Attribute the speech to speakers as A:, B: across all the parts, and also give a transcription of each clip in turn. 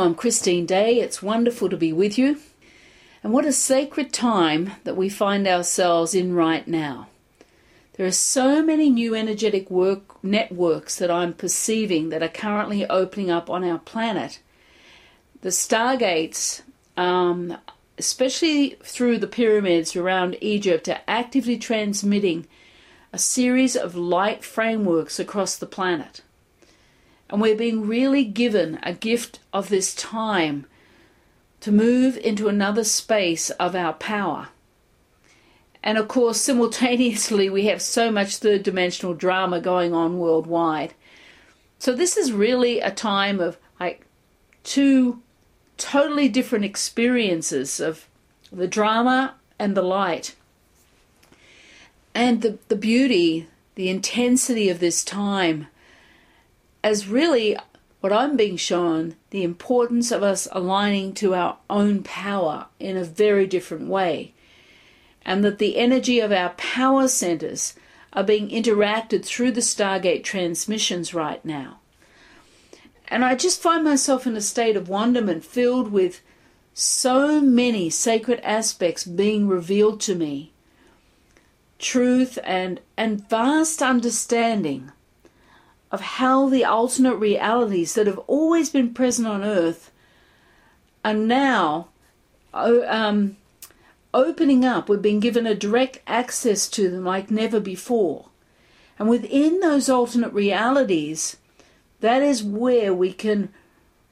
A: I'm Christine Day. It's wonderful to be with you. And what a sacred time that we find ourselves in right now. There are so many new energetic work networks that I'm perceiving that are currently opening up on our planet. The stargates, um, especially through the pyramids around Egypt, are actively transmitting a series of light frameworks across the planet. And we're being really given a gift of this time to move into another space of our power. And of course, simultaneously, we have so much third dimensional drama going on worldwide. So, this is really a time of like two totally different experiences of the drama and the light. And the, the beauty, the intensity of this time, as really what I'm being shown the importance of us aligning to our own power in a very different way. And that the energy of our power centers are being interacted through the Stargate transmissions right now. And I just find myself in a state of wonderment filled with so many sacred aspects being revealed to me truth and and vast understanding of how the alternate realities that have always been present on earth are now um, opening up. We've been given a direct access to them like never before. And within those alternate realities, that is where we can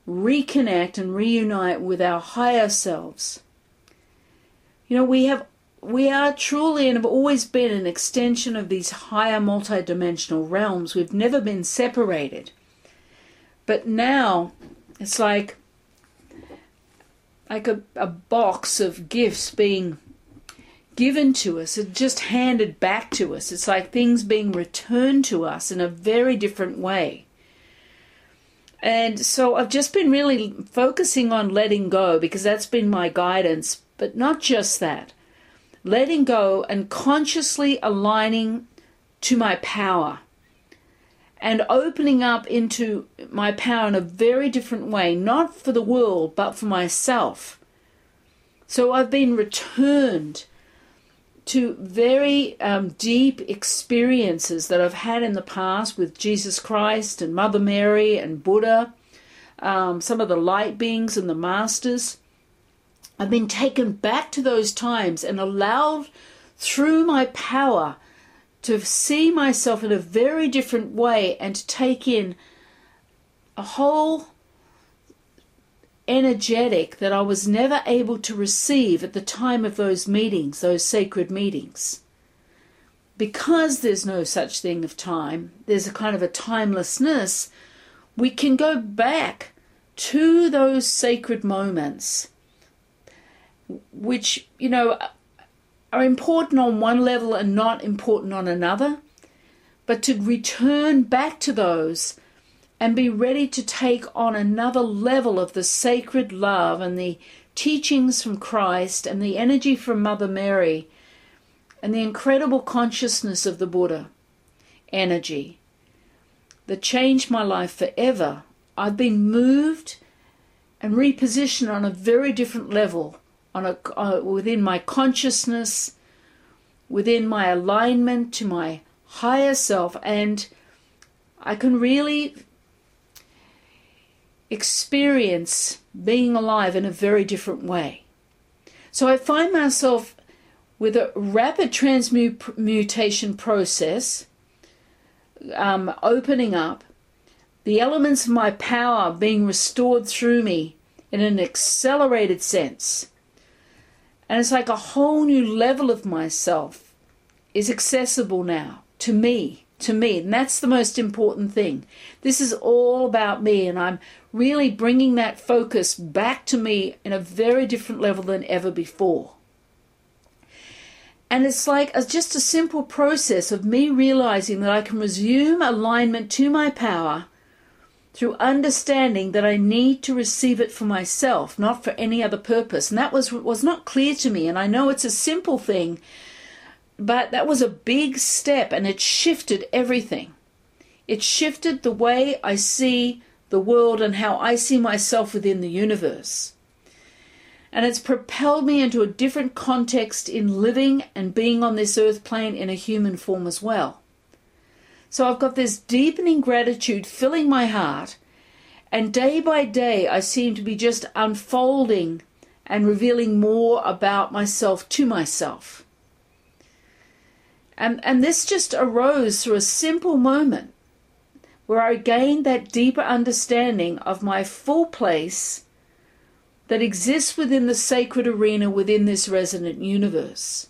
A: reconnect and reunite with our higher selves. You know, we have we are truly and have always been an extension of these higher multidimensional realms. We've never been separated. But now it's like like a, a box of gifts being given to us, it's just handed back to us. It's like things being returned to us in a very different way. And so I've just been really focusing on letting go because that's been my guidance, but not just that letting go and consciously aligning to my power and opening up into my power in a very different way, not for the world, but for myself. So I've been returned to very um, deep experiences that I've had in the past with Jesus Christ and Mother Mary and Buddha, um, some of the light beings and the masters. I've been taken back to those times and allowed through my power to see myself in a very different way and to take in a whole energetic that I was never able to receive at the time of those meetings, those sacred meetings. Because there's no such thing of time, there's a kind of a timelessness, we can go back to those sacred moments which, you know, are important on one level and not important on another, but to return back to those and be ready to take on another level of the sacred love and the teachings from Christ and the energy from Mother Mary and the incredible consciousness of the Buddha energy that changed my life forever. I've been moved and repositioned on a very different level on a, uh, within my consciousness, within my alignment to my higher self, and I can really experience being alive in a very different way. So I find myself with a rapid transmutation process um, opening up, the elements of my power being restored through me in an accelerated sense. And it's like a whole new level of myself is accessible now to me, to me. And that's the most important thing. This is all about me, and I'm really bringing that focus back to me in a very different level than ever before. And it's like a, just a simple process of me realizing that I can resume alignment to my power through understanding that I need to receive it for myself, not for any other purpose. And that was was not clear to me. And I know it's a simple thing, but that was a big step and it shifted everything. It shifted the way I see the world and how I see myself within the universe. And it's propelled me into a different context in living and being on this earth plane in a human form as well. So I've got this deepening gratitude filling my heart, and day by day I seem to be just unfolding and revealing more about myself to myself. And, and this just arose through a simple moment where I gained that deeper understanding of my full place that exists within the sacred arena within this resonant universe.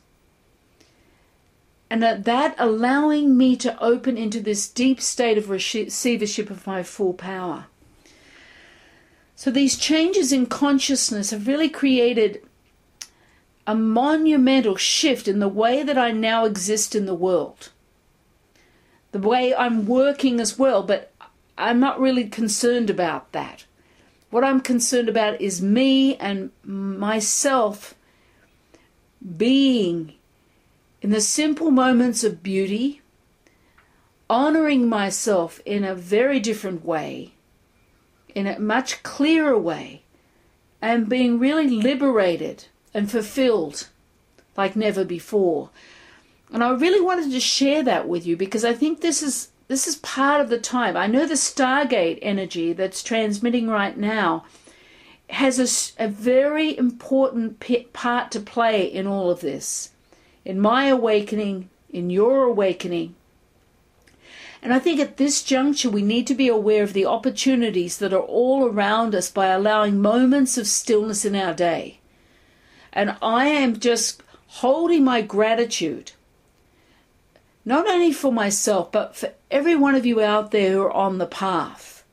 A: And that, that allowing me to open into this deep state of receivership of my full power. So these changes in consciousness have really created a monumental shift in the way that I now exist in the world. The way I'm working as well, but I'm not really concerned about that. What I'm concerned about is me and myself being in the simple moments of beauty, honoring myself in a very different way, in a much clearer way, and being really liberated and fulfilled like never before. And I really wanted to share that with you because I think this is this is part of the time. I know the Stargate energy that's transmitting right now has a, a very important part to play in all of this. In my awakening, in your awakening. And I think at this juncture, we need to be aware of the opportunities that are all around us by allowing moments of stillness in our day. And I am just holding my gratitude not only for myself, but for every one of you out there who are on the path.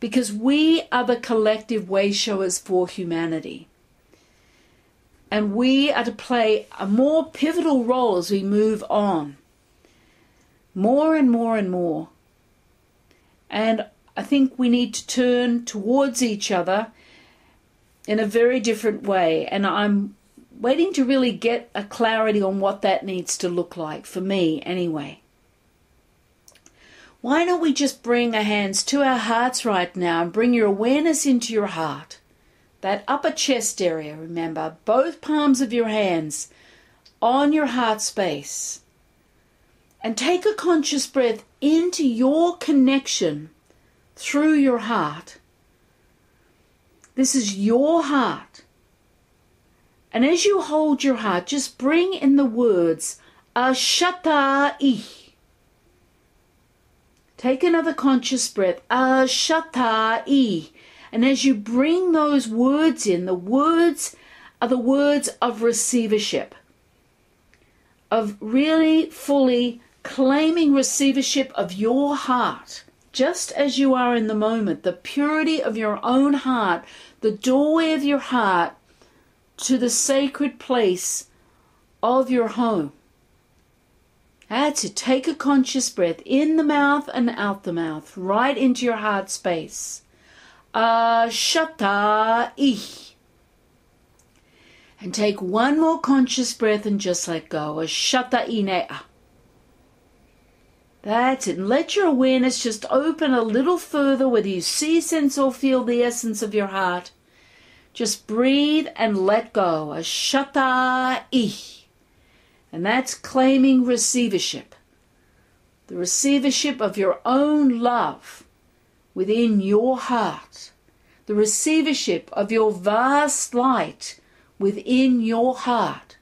A: Because we are the collective way showers for humanity. And we are to play a more pivotal role as we move on. More and more and more. And I think we need to turn towards each other in a very different way. And I'm waiting to really get a clarity on what that needs to look like, for me anyway. Why don't we just bring our hands to our hearts right now and bring your awareness into your heart? That upper chest area, remember, both palms of your hands on your heart space. And take a conscious breath into your connection through your heart. This is your heart. And as you hold your heart, just bring in the words Ashata'i. Take another conscious breath. Ashata'i. And as you bring those words in, the words are the words of receivership, of really fully claiming receivership of your heart, just as you are in the moment, the purity of your own heart, the doorway of your heart to the sacred place of your home. That's to Take a conscious breath in the mouth and out the mouth, right into your heart space. Ashata-i. And take one more conscious breath and just let go. Ashata-i-nea. That's it. And let your awareness just open a little further, whether you see, sense, or feel the essence of your heart. Just breathe and let go. A shata ich. And that's claiming receivership. The receivership of your own love within your heart. The receivership of your vast light within your heart.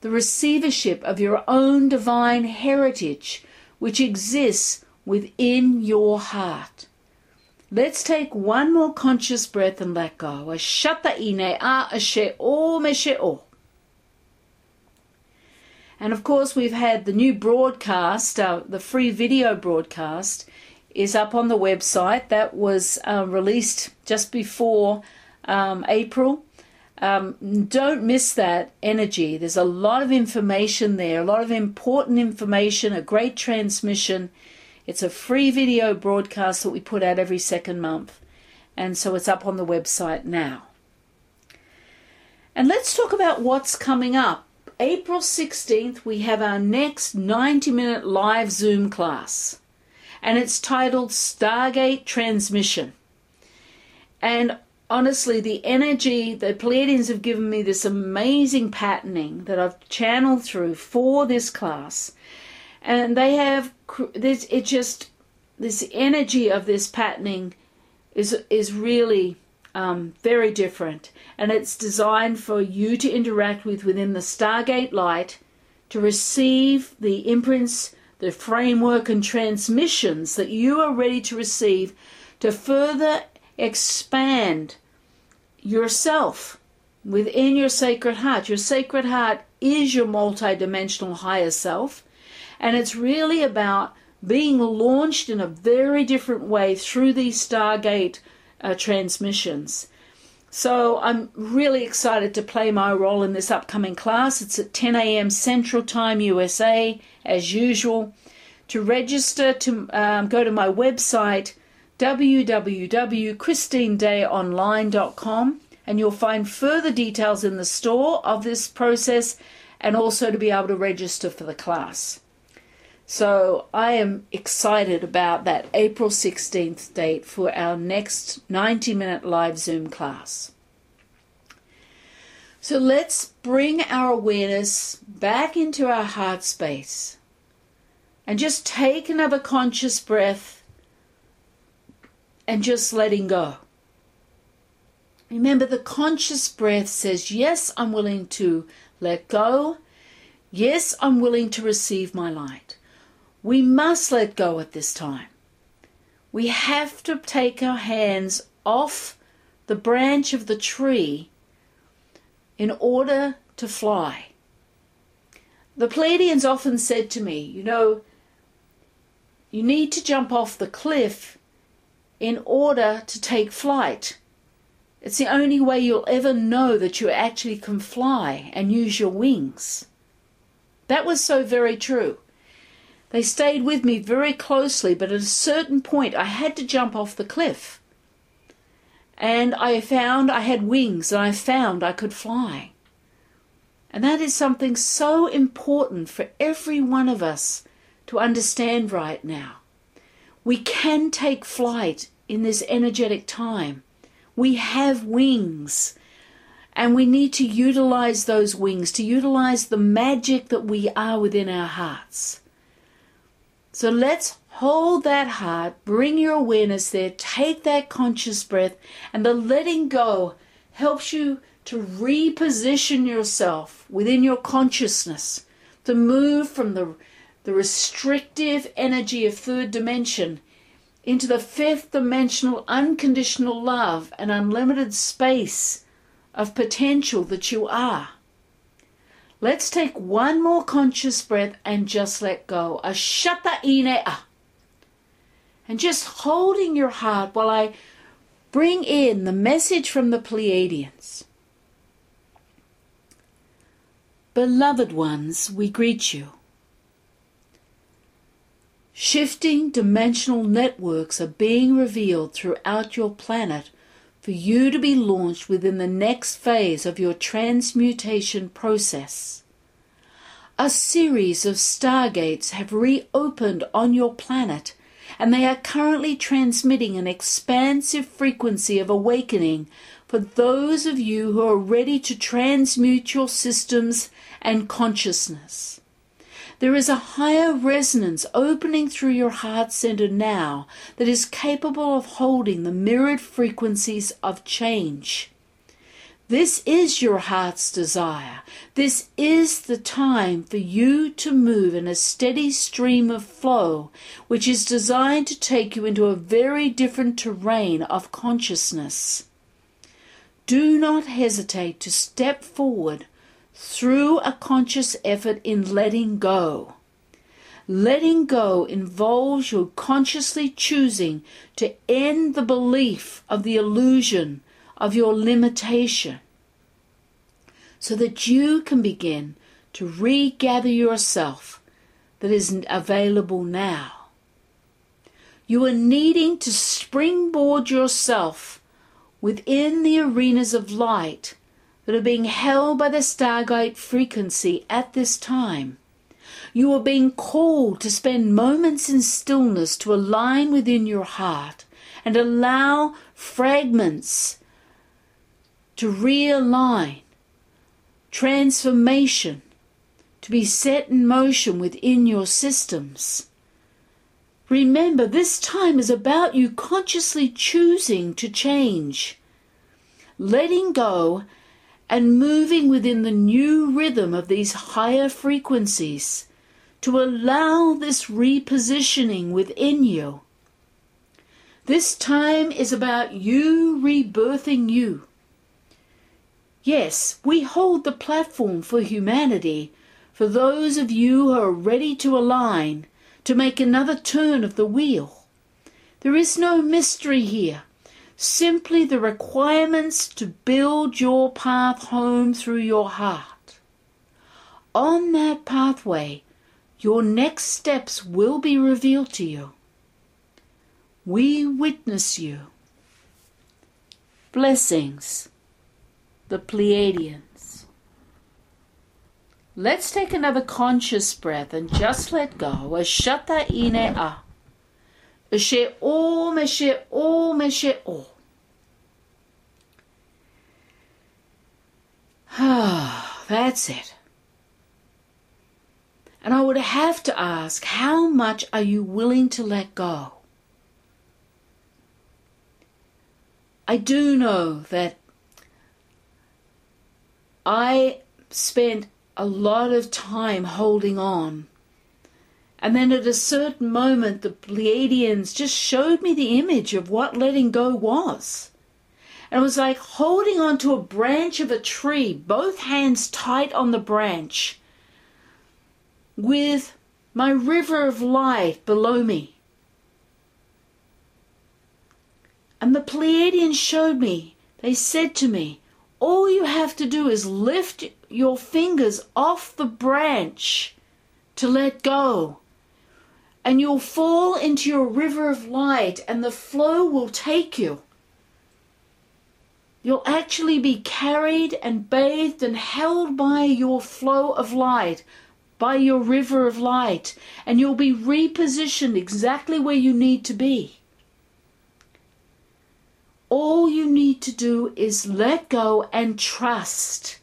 A: The receivership of your own divine heritage which exists within your heart. Let's take one more conscious breath and let go. And of course, we've had the new broadcast, uh, the free video broadcast, is up on the website. That was uh, released just before um, April. Um, don't miss that energy. There's a lot of information there, a lot of important information, a great transmission it's a free video broadcast that we put out every second month, and so it's up on the website now. And let's talk about what's coming up. April 16th, we have our next 90 minute live Zoom class, and it's titled Stargate Transmission. And honestly, the energy, the Pleiadians have given me this amazing patterning that I've channeled through for this class. And they have this, it just, this energy of this patterning is, is really um, very different. And it's designed for you to interact with within the Stargate light to receive the imprints, the framework, and transmissions that you are ready to receive to further expand yourself within your sacred heart. Your sacred heart is your multidimensional higher self, and it's really about being launched in a very different way through these Stargate uh, transmissions. So I'm really excited to play my role in this upcoming class. It's at 10 a.m. Central Time USA, as usual. To register, to um, go to my website www.christinedayonline.com and you'll find further details in the store of this process and also to be able to register for the class. So I am excited about that April 16th date for our next 90 minute live Zoom class. So let's bring our awareness back into our heart space and just take another conscious breath and just letting go. Remember, the conscious breath says, Yes, I'm willing to let go. Yes, I'm willing to receive my light. We must let go at this time. We have to take our hands off the branch of the tree in order to fly. The Pleiadians often said to me, You know, you need to jump off the cliff in order to take flight. It's the only way you'll ever know that you actually can fly and use your wings. That was so very true. They stayed with me very closely, but at a certain point I had to jump off the cliff. And I found I had wings and I found I could fly. And that is something so important for every one of us to understand right now. We can take flight in this energetic time. We have wings. And we need to utilize those wings, to utilize the magic that we are within our hearts. So let's hold that heart, bring your awareness there, take that conscious breath, and the letting go helps you to reposition yourself within your consciousness, to move from the the restrictive energy of third dimension into the fifth dimensional unconditional love and unlimited space of potential that you are. Let's take one more conscious breath and just let go. A shata ine And just holding your heart while I bring in the message from the Pleiadians. Beloved ones, we greet you. Shifting dimensional networks are being revealed throughout your planet for you to be launched within the next phase of your transmutation process. A series of stargates have reopened on your planet and they are currently transmitting an expansive frequency of awakening for those of you who are ready to transmute your systems and consciousness. There is a higher resonance opening through your heart center now that is capable of holding the mirrored frequencies of change. This is your heart's desire. This is the time for you to move in a steady stream of flow, which is designed to take you into a very different terrain of consciousness. Do not hesitate to step forward through a conscious effort in letting go. Letting go involves you consciously choosing to end the belief of the illusion of your limitation so that you can begin to regather yourself that isn't available now. You are needing to springboard yourself within the arenas of light that are being held by the Stargate frequency at this time. You are being called to spend moments in stillness to align within your heart and allow fragments to realign, transformation to be set in motion within your systems. Remember, this time is about you consciously choosing to change, letting go, and moving within the new rhythm of these higher frequencies to allow this repositioning within you. This time is about you rebirthing you. Yes, we hold the platform for humanity for those of you who are ready to align to make another turn of the wheel. There is no mystery here, simply the requirements to build your path home through your heart. On that pathway, your next steps will be revealed to you. We witness you. Blessings, the Pleiadians. Let's take another conscious breath and just let go. Ashata ine a. Ashe o meshe o meshe o. Ah, that's it. And I would have to ask, how much are you willing to let go? I do know that I spent a lot of time holding on. And then at a certain moment, the Pleiadians just showed me the image of what letting go was. And it was like holding onto a branch of a tree, both hands tight on the branch, with my river of light below me. And the Pleiadians showed me, they said to me, all you have to do is lift your fingers off the branch to let go. And you'll fall into your river of light, and the flow will take you. You'll actually be carried and bathed and held by your flow of light, by your river of light, and you'll be repositioned exactly where you need to be. All you need to do is let go and trust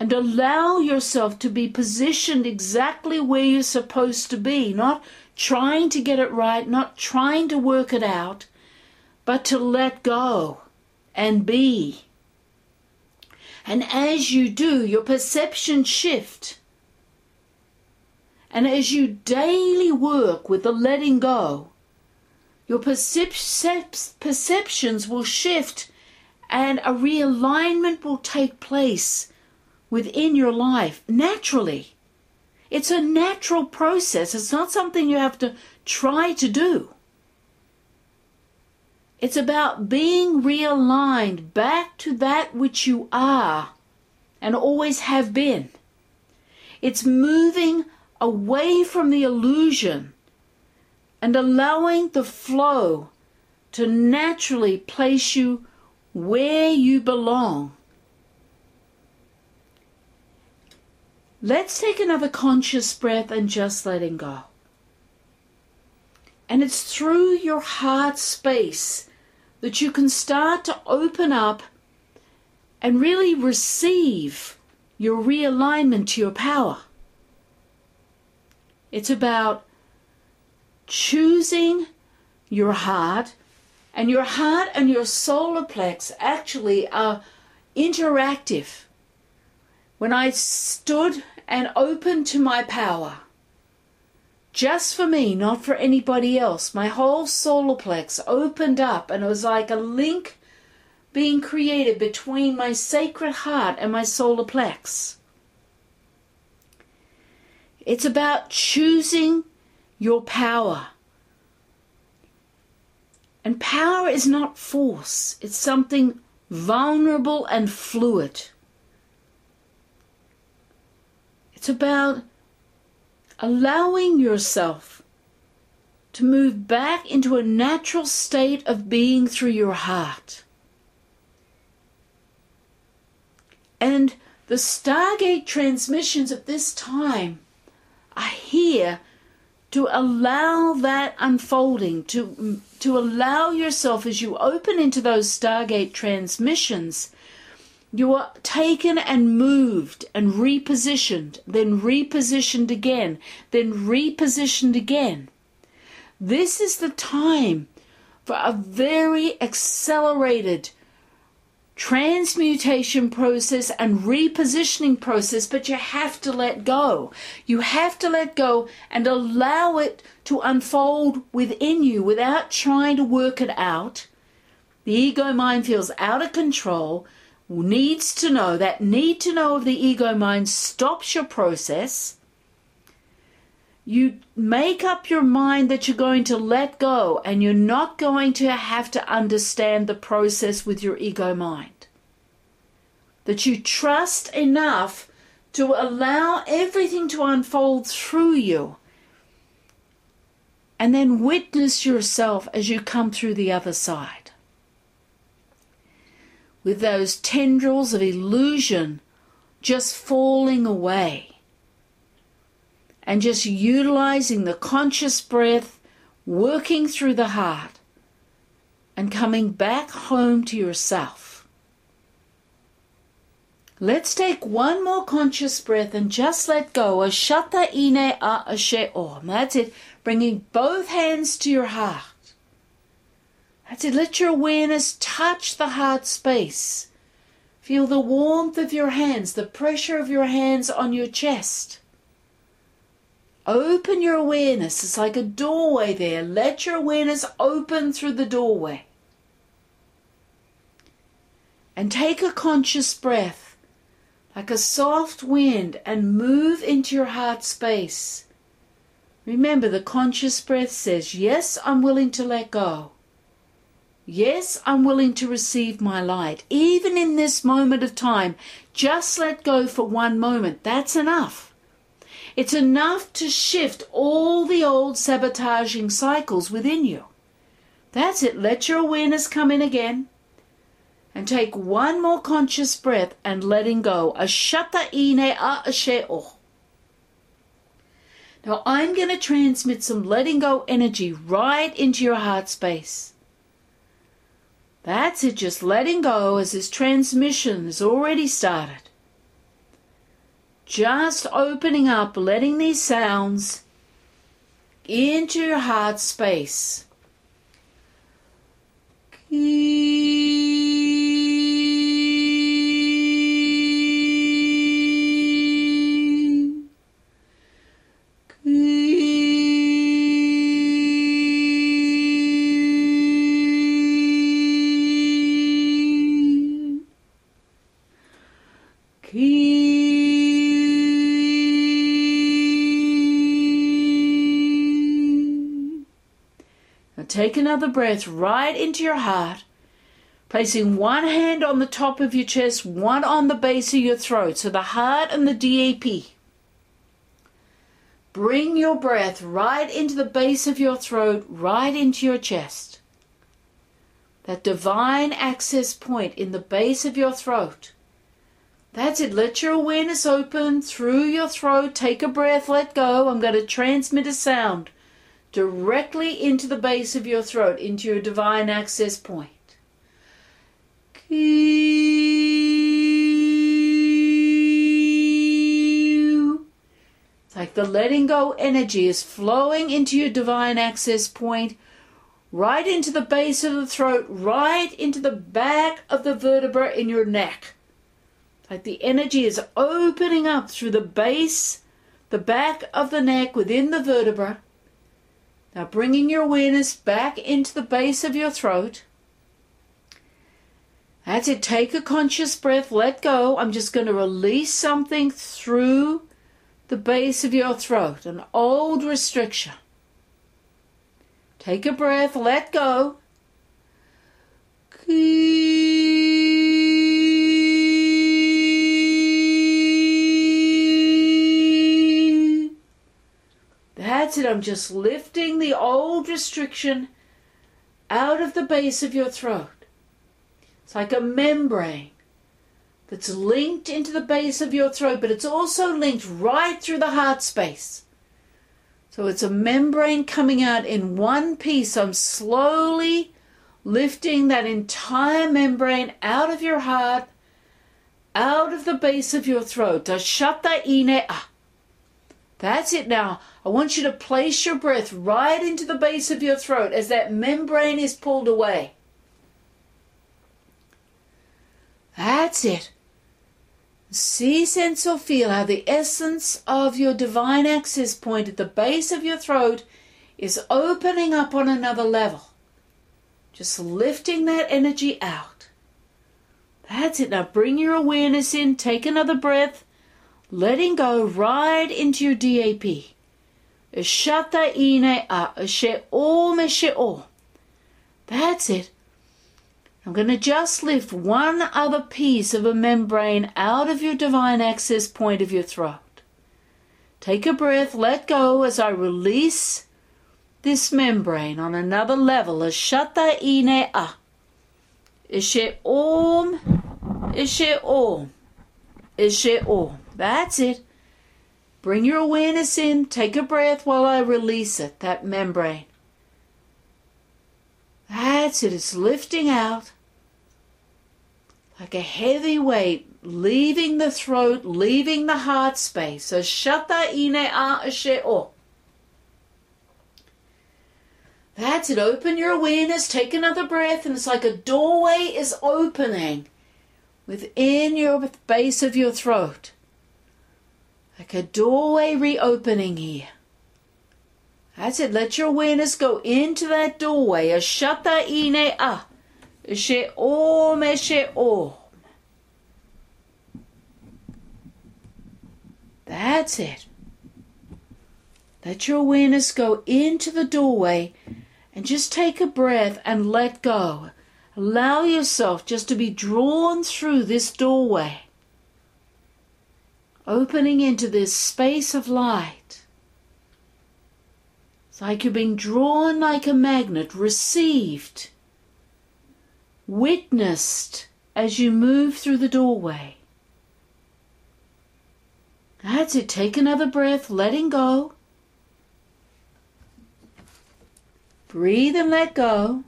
A: and allow yourself to be positioned exactly where you're supposed to be, not trying to get it right, not trying to work it out, but to let go and be. And as you do, your perception shift. And as you daily work with the letting go, your percep- perceptions will shift and a realignment will take place within your life naturally. It's a natural process. It's not something you have to try to do. It's about being realigned back to that which you are and always have been. It's moving away from the illusion and allowing the flow to naturally place you where you belong Let's take another conscious breath and just letting go. And it's through your heart space that you can start to open up and really receive your realignment to your power. It's about choosing your heart, and your heart and your solar plex actually are interactive. When I stood and open to my power. Just for me, not for anybody else. My whole solar plex opened up and it was like a link being created between my sacred heart and my solar plex. It's about choosing your power. And power is not force, it's something vulnerable and fluid. It's about allowing yourself to move back into a natural state of being through your heart. And the Stargate transmissions at this time are here to allow that unfolding, to, to allow yourself as you open into those Stargate transmissions, you are taken and moved and repositioned, then repositioned again, then repositioned again. This is the time for a very accelerated transmutation process and repositioning process, but you have to let go. You have to let go and allow it to unfold within you without trying to work it out. The ego mind feels out of control, needs to know. That need to know of the ego mind stops your process. You make up your mind that you're going to let go and you're not going to have to understand the process with your ego mind. That you trust enough to allow everything to unfold through you and then witness yourself as you come through the other side. With those tendrils of illusion just falling away and just utilizing the conscious breath, working through the heart, and coming back home to yourself. Let's take one more conscious breath and just let go. Ashata ine a ashe om. That's it. Bringing both hands to your heart. That's it. Let your awareness touch the heart space. Feel the warmth of your hands, the pressure of your hands on your chest. Open your awareness. It's like a doorway there. Let your awareness open through the doorway. And take a conscious breath, like a soft wind, and move into your heart space. Remember, the conscious breath says, Yes, I'm willing to let go. Yes, I'm willing to receive my light. Even in this moment of time, just let go for one moment. That's enough. It's enough to shift all the old sabotaging cycles within you. That's it. Let your awareness come in again. And take one more conscious breath and letting go. Ashata ine a. Now I'm going to transmit some letting go energy right into your heart space. That's it, just letting go as this transmission has already started just opening up, letting these sounds into your heart space. Take another breath right into your heart, placing one hand on the top of your chest, one on the base of your throat, so the heart and the DAP. Bring your breath right into the base of your throat, right into your chest. That divine access point in the base of your throat. That's it. Let your awareness open through your throat. Take a breath, let go. I'm going to transmit a sound directly into the base of your throat, into your divine access point. It's like the letting go energy is flowing into your divine access point, right into the base of the throat, right into the back of the vertebra in your neck. Like the energy is opening up through the base, the back of the neck within the vertebra now bringing your awareness back into the base of your throat. That's it. Take a conscious breath. Let go. I'm just going to release something through the base of your throat, an old restriction. Take a breath. Let go. That's it. I'm just lifting the old restriction out of the base of your throat. It's like a membrane that's linked into the base of your throat, but it's also linked right through the heart space. So it's a membrane coming out in one piece. I'm slowly lifting that entire membrane out of your heart, out of the base of your throat. Ashata ine ah. That's it now. I want you to place your breath right into the base of your throat as that membrane is pulled away. That's it. See, sense, or feel how the essence of your divine access point at the base of your throat is opening up on another level. Just lifting that energy out. That's it. Now bring your awareness in, take another breath, letting go right into your DAP. Shata ine a she o me o. That's it. I'm going to just lift one other piece of a membrane out of your divine access point of your throat. Take a breath, let go as I release this membrane on another level. Ashata ine a. Ishe om. Ishe om. Ishe om. That's it. Bring your awareness in. Take a breath while I release it, that membrane. That's it. It's lifting out like a heavy weight leaving the throat, leaving the heart space. So shata ine a o. That's it. Open your awareness. Take another breath, and it's like a doorway is opening within your base of your throat. Like a doorway reopening here. That's it. Let your awareness go into that doorway. Ashata ine ah, a. She om, she om. That's it. Let your awareness go into the doorway and just take a breath and let go. Allow yourself just to be drawn through this doorway, opening into this space of light. It's like you're being drawn like a magnet, received witnessed as you move through the doorway. That's it. Take another breath, letting go. Breathe and let go.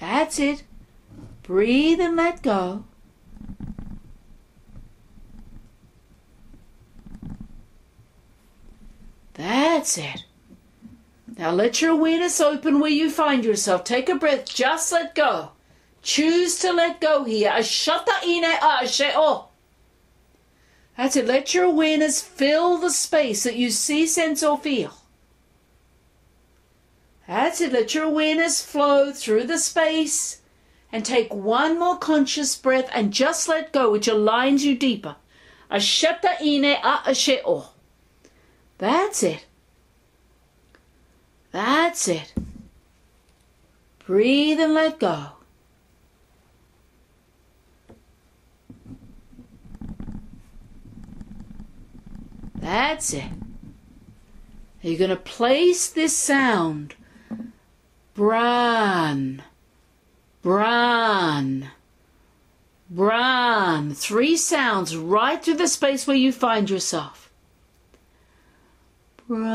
A: That's it. Breathe and let go. That's it. Now let your awareness open where you find yourself. Take a breath. Just let go. Choose to let go here. Ashata ine ashe o. That's it. Let your awareness fill the space that you see, sense, or feel. That's it. Let your awareness flow through the space and take one more conscious breath and just let go, which aligns you deeper. Ashata ine a o. That's it. That's it. Breathe and let go. That's it. You're going to place this sound. Bran. Bran. Bran. Three sounds right through the space where you find yourself. Run.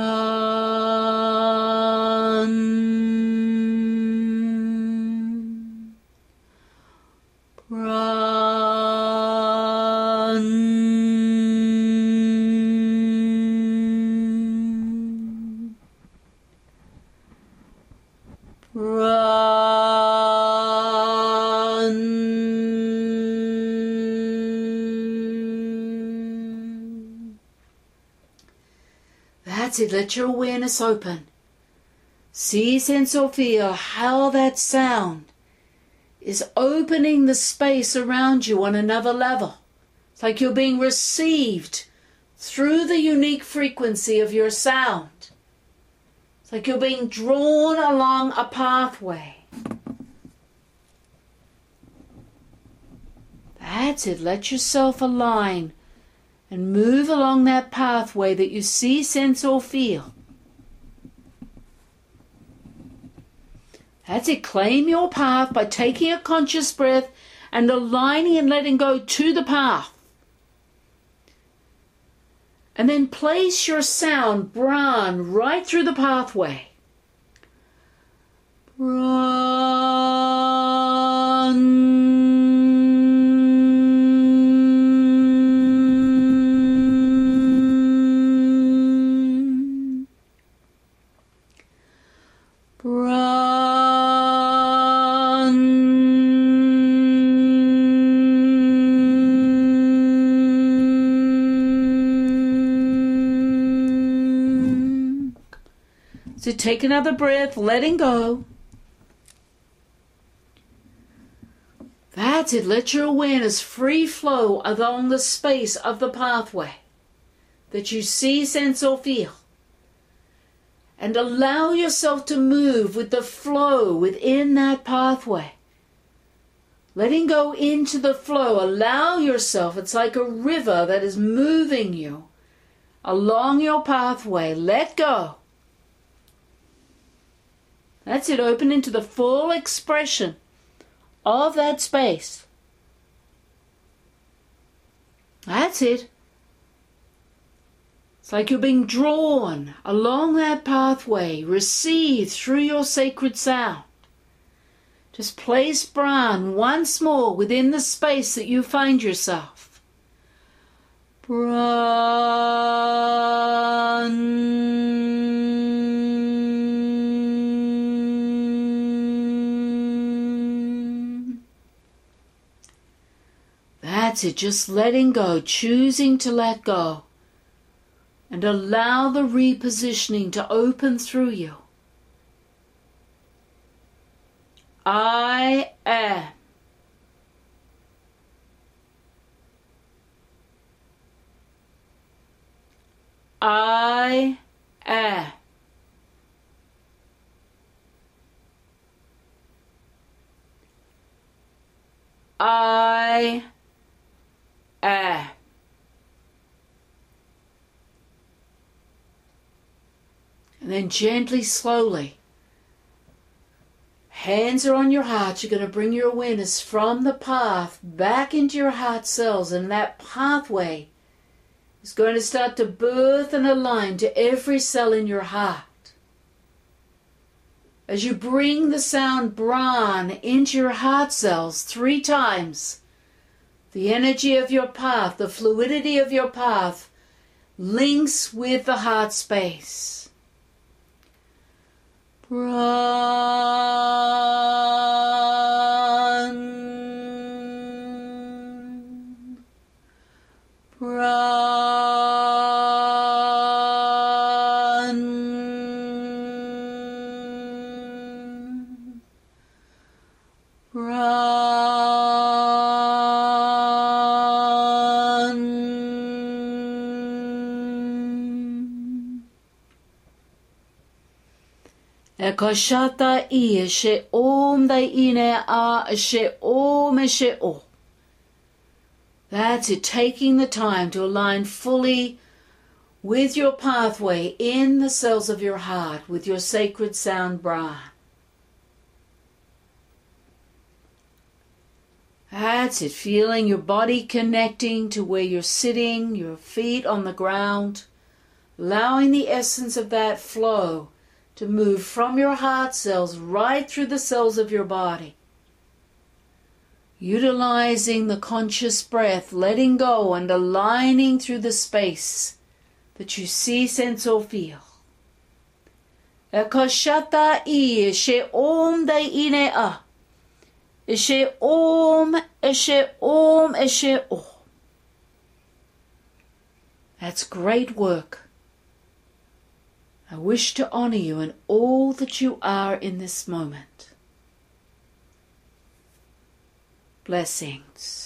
A: Run. Let your awareness open. See, sense, or feel how that sound is opening the space around you on another level. It's like you're being received through the unique frequency of your sound. It's like you're being drawn along a pathway. That's it. Let yourself align and move along that pathway that you see, sense, or feel. That's it. Claim your path by taking a conscious breath and aligning and letting go to the path. And then place your sound, Bran, right through the pathway. Run. So take another breath, letting go. That's it. Let your awareness free flow along the space of the pathway that you see, sense, or feel. And allow yourself to move with the flow within that pathway. Letting go into the flow, allow yourself, it's like a river that is moving you along your pathway. Let go. That's it, open into the full expression of that space. That's it. It's like you're being drawn along that pathway, received through your sacred sound. Just place Bran once more within the space that you find yourself. Bran. That's it, just letting go, choosing to let go. And allow the repositioning to open through you. I am. I am. I am. And then gently, slowly, hands are on your heart. You're going to bring your awareness from the path back into your heart cells, and that pathway is going to start to birth and align to every cell in your heart. As you bring the sound Bran into your heart cells three times, the energy of your path, the fluidity of your path, links with the heart space. Run. Run. A. That's it, taking the time to align fully with your pathway in the cells of your heart with your sacred sound Bran. That's it, feeling your body connecting to where you're sitting, your feet on the ground, allowing the essence of that flow to move from your heart cells right through the cells of your body. Utilizing the conscious breath, letting go and aligning through the space that you see, sense, or feel. Ekoshata i she om dai ine a. Eshe om, om, om. That's great work. I wish to honor you in all that you are in this moment. Blessings.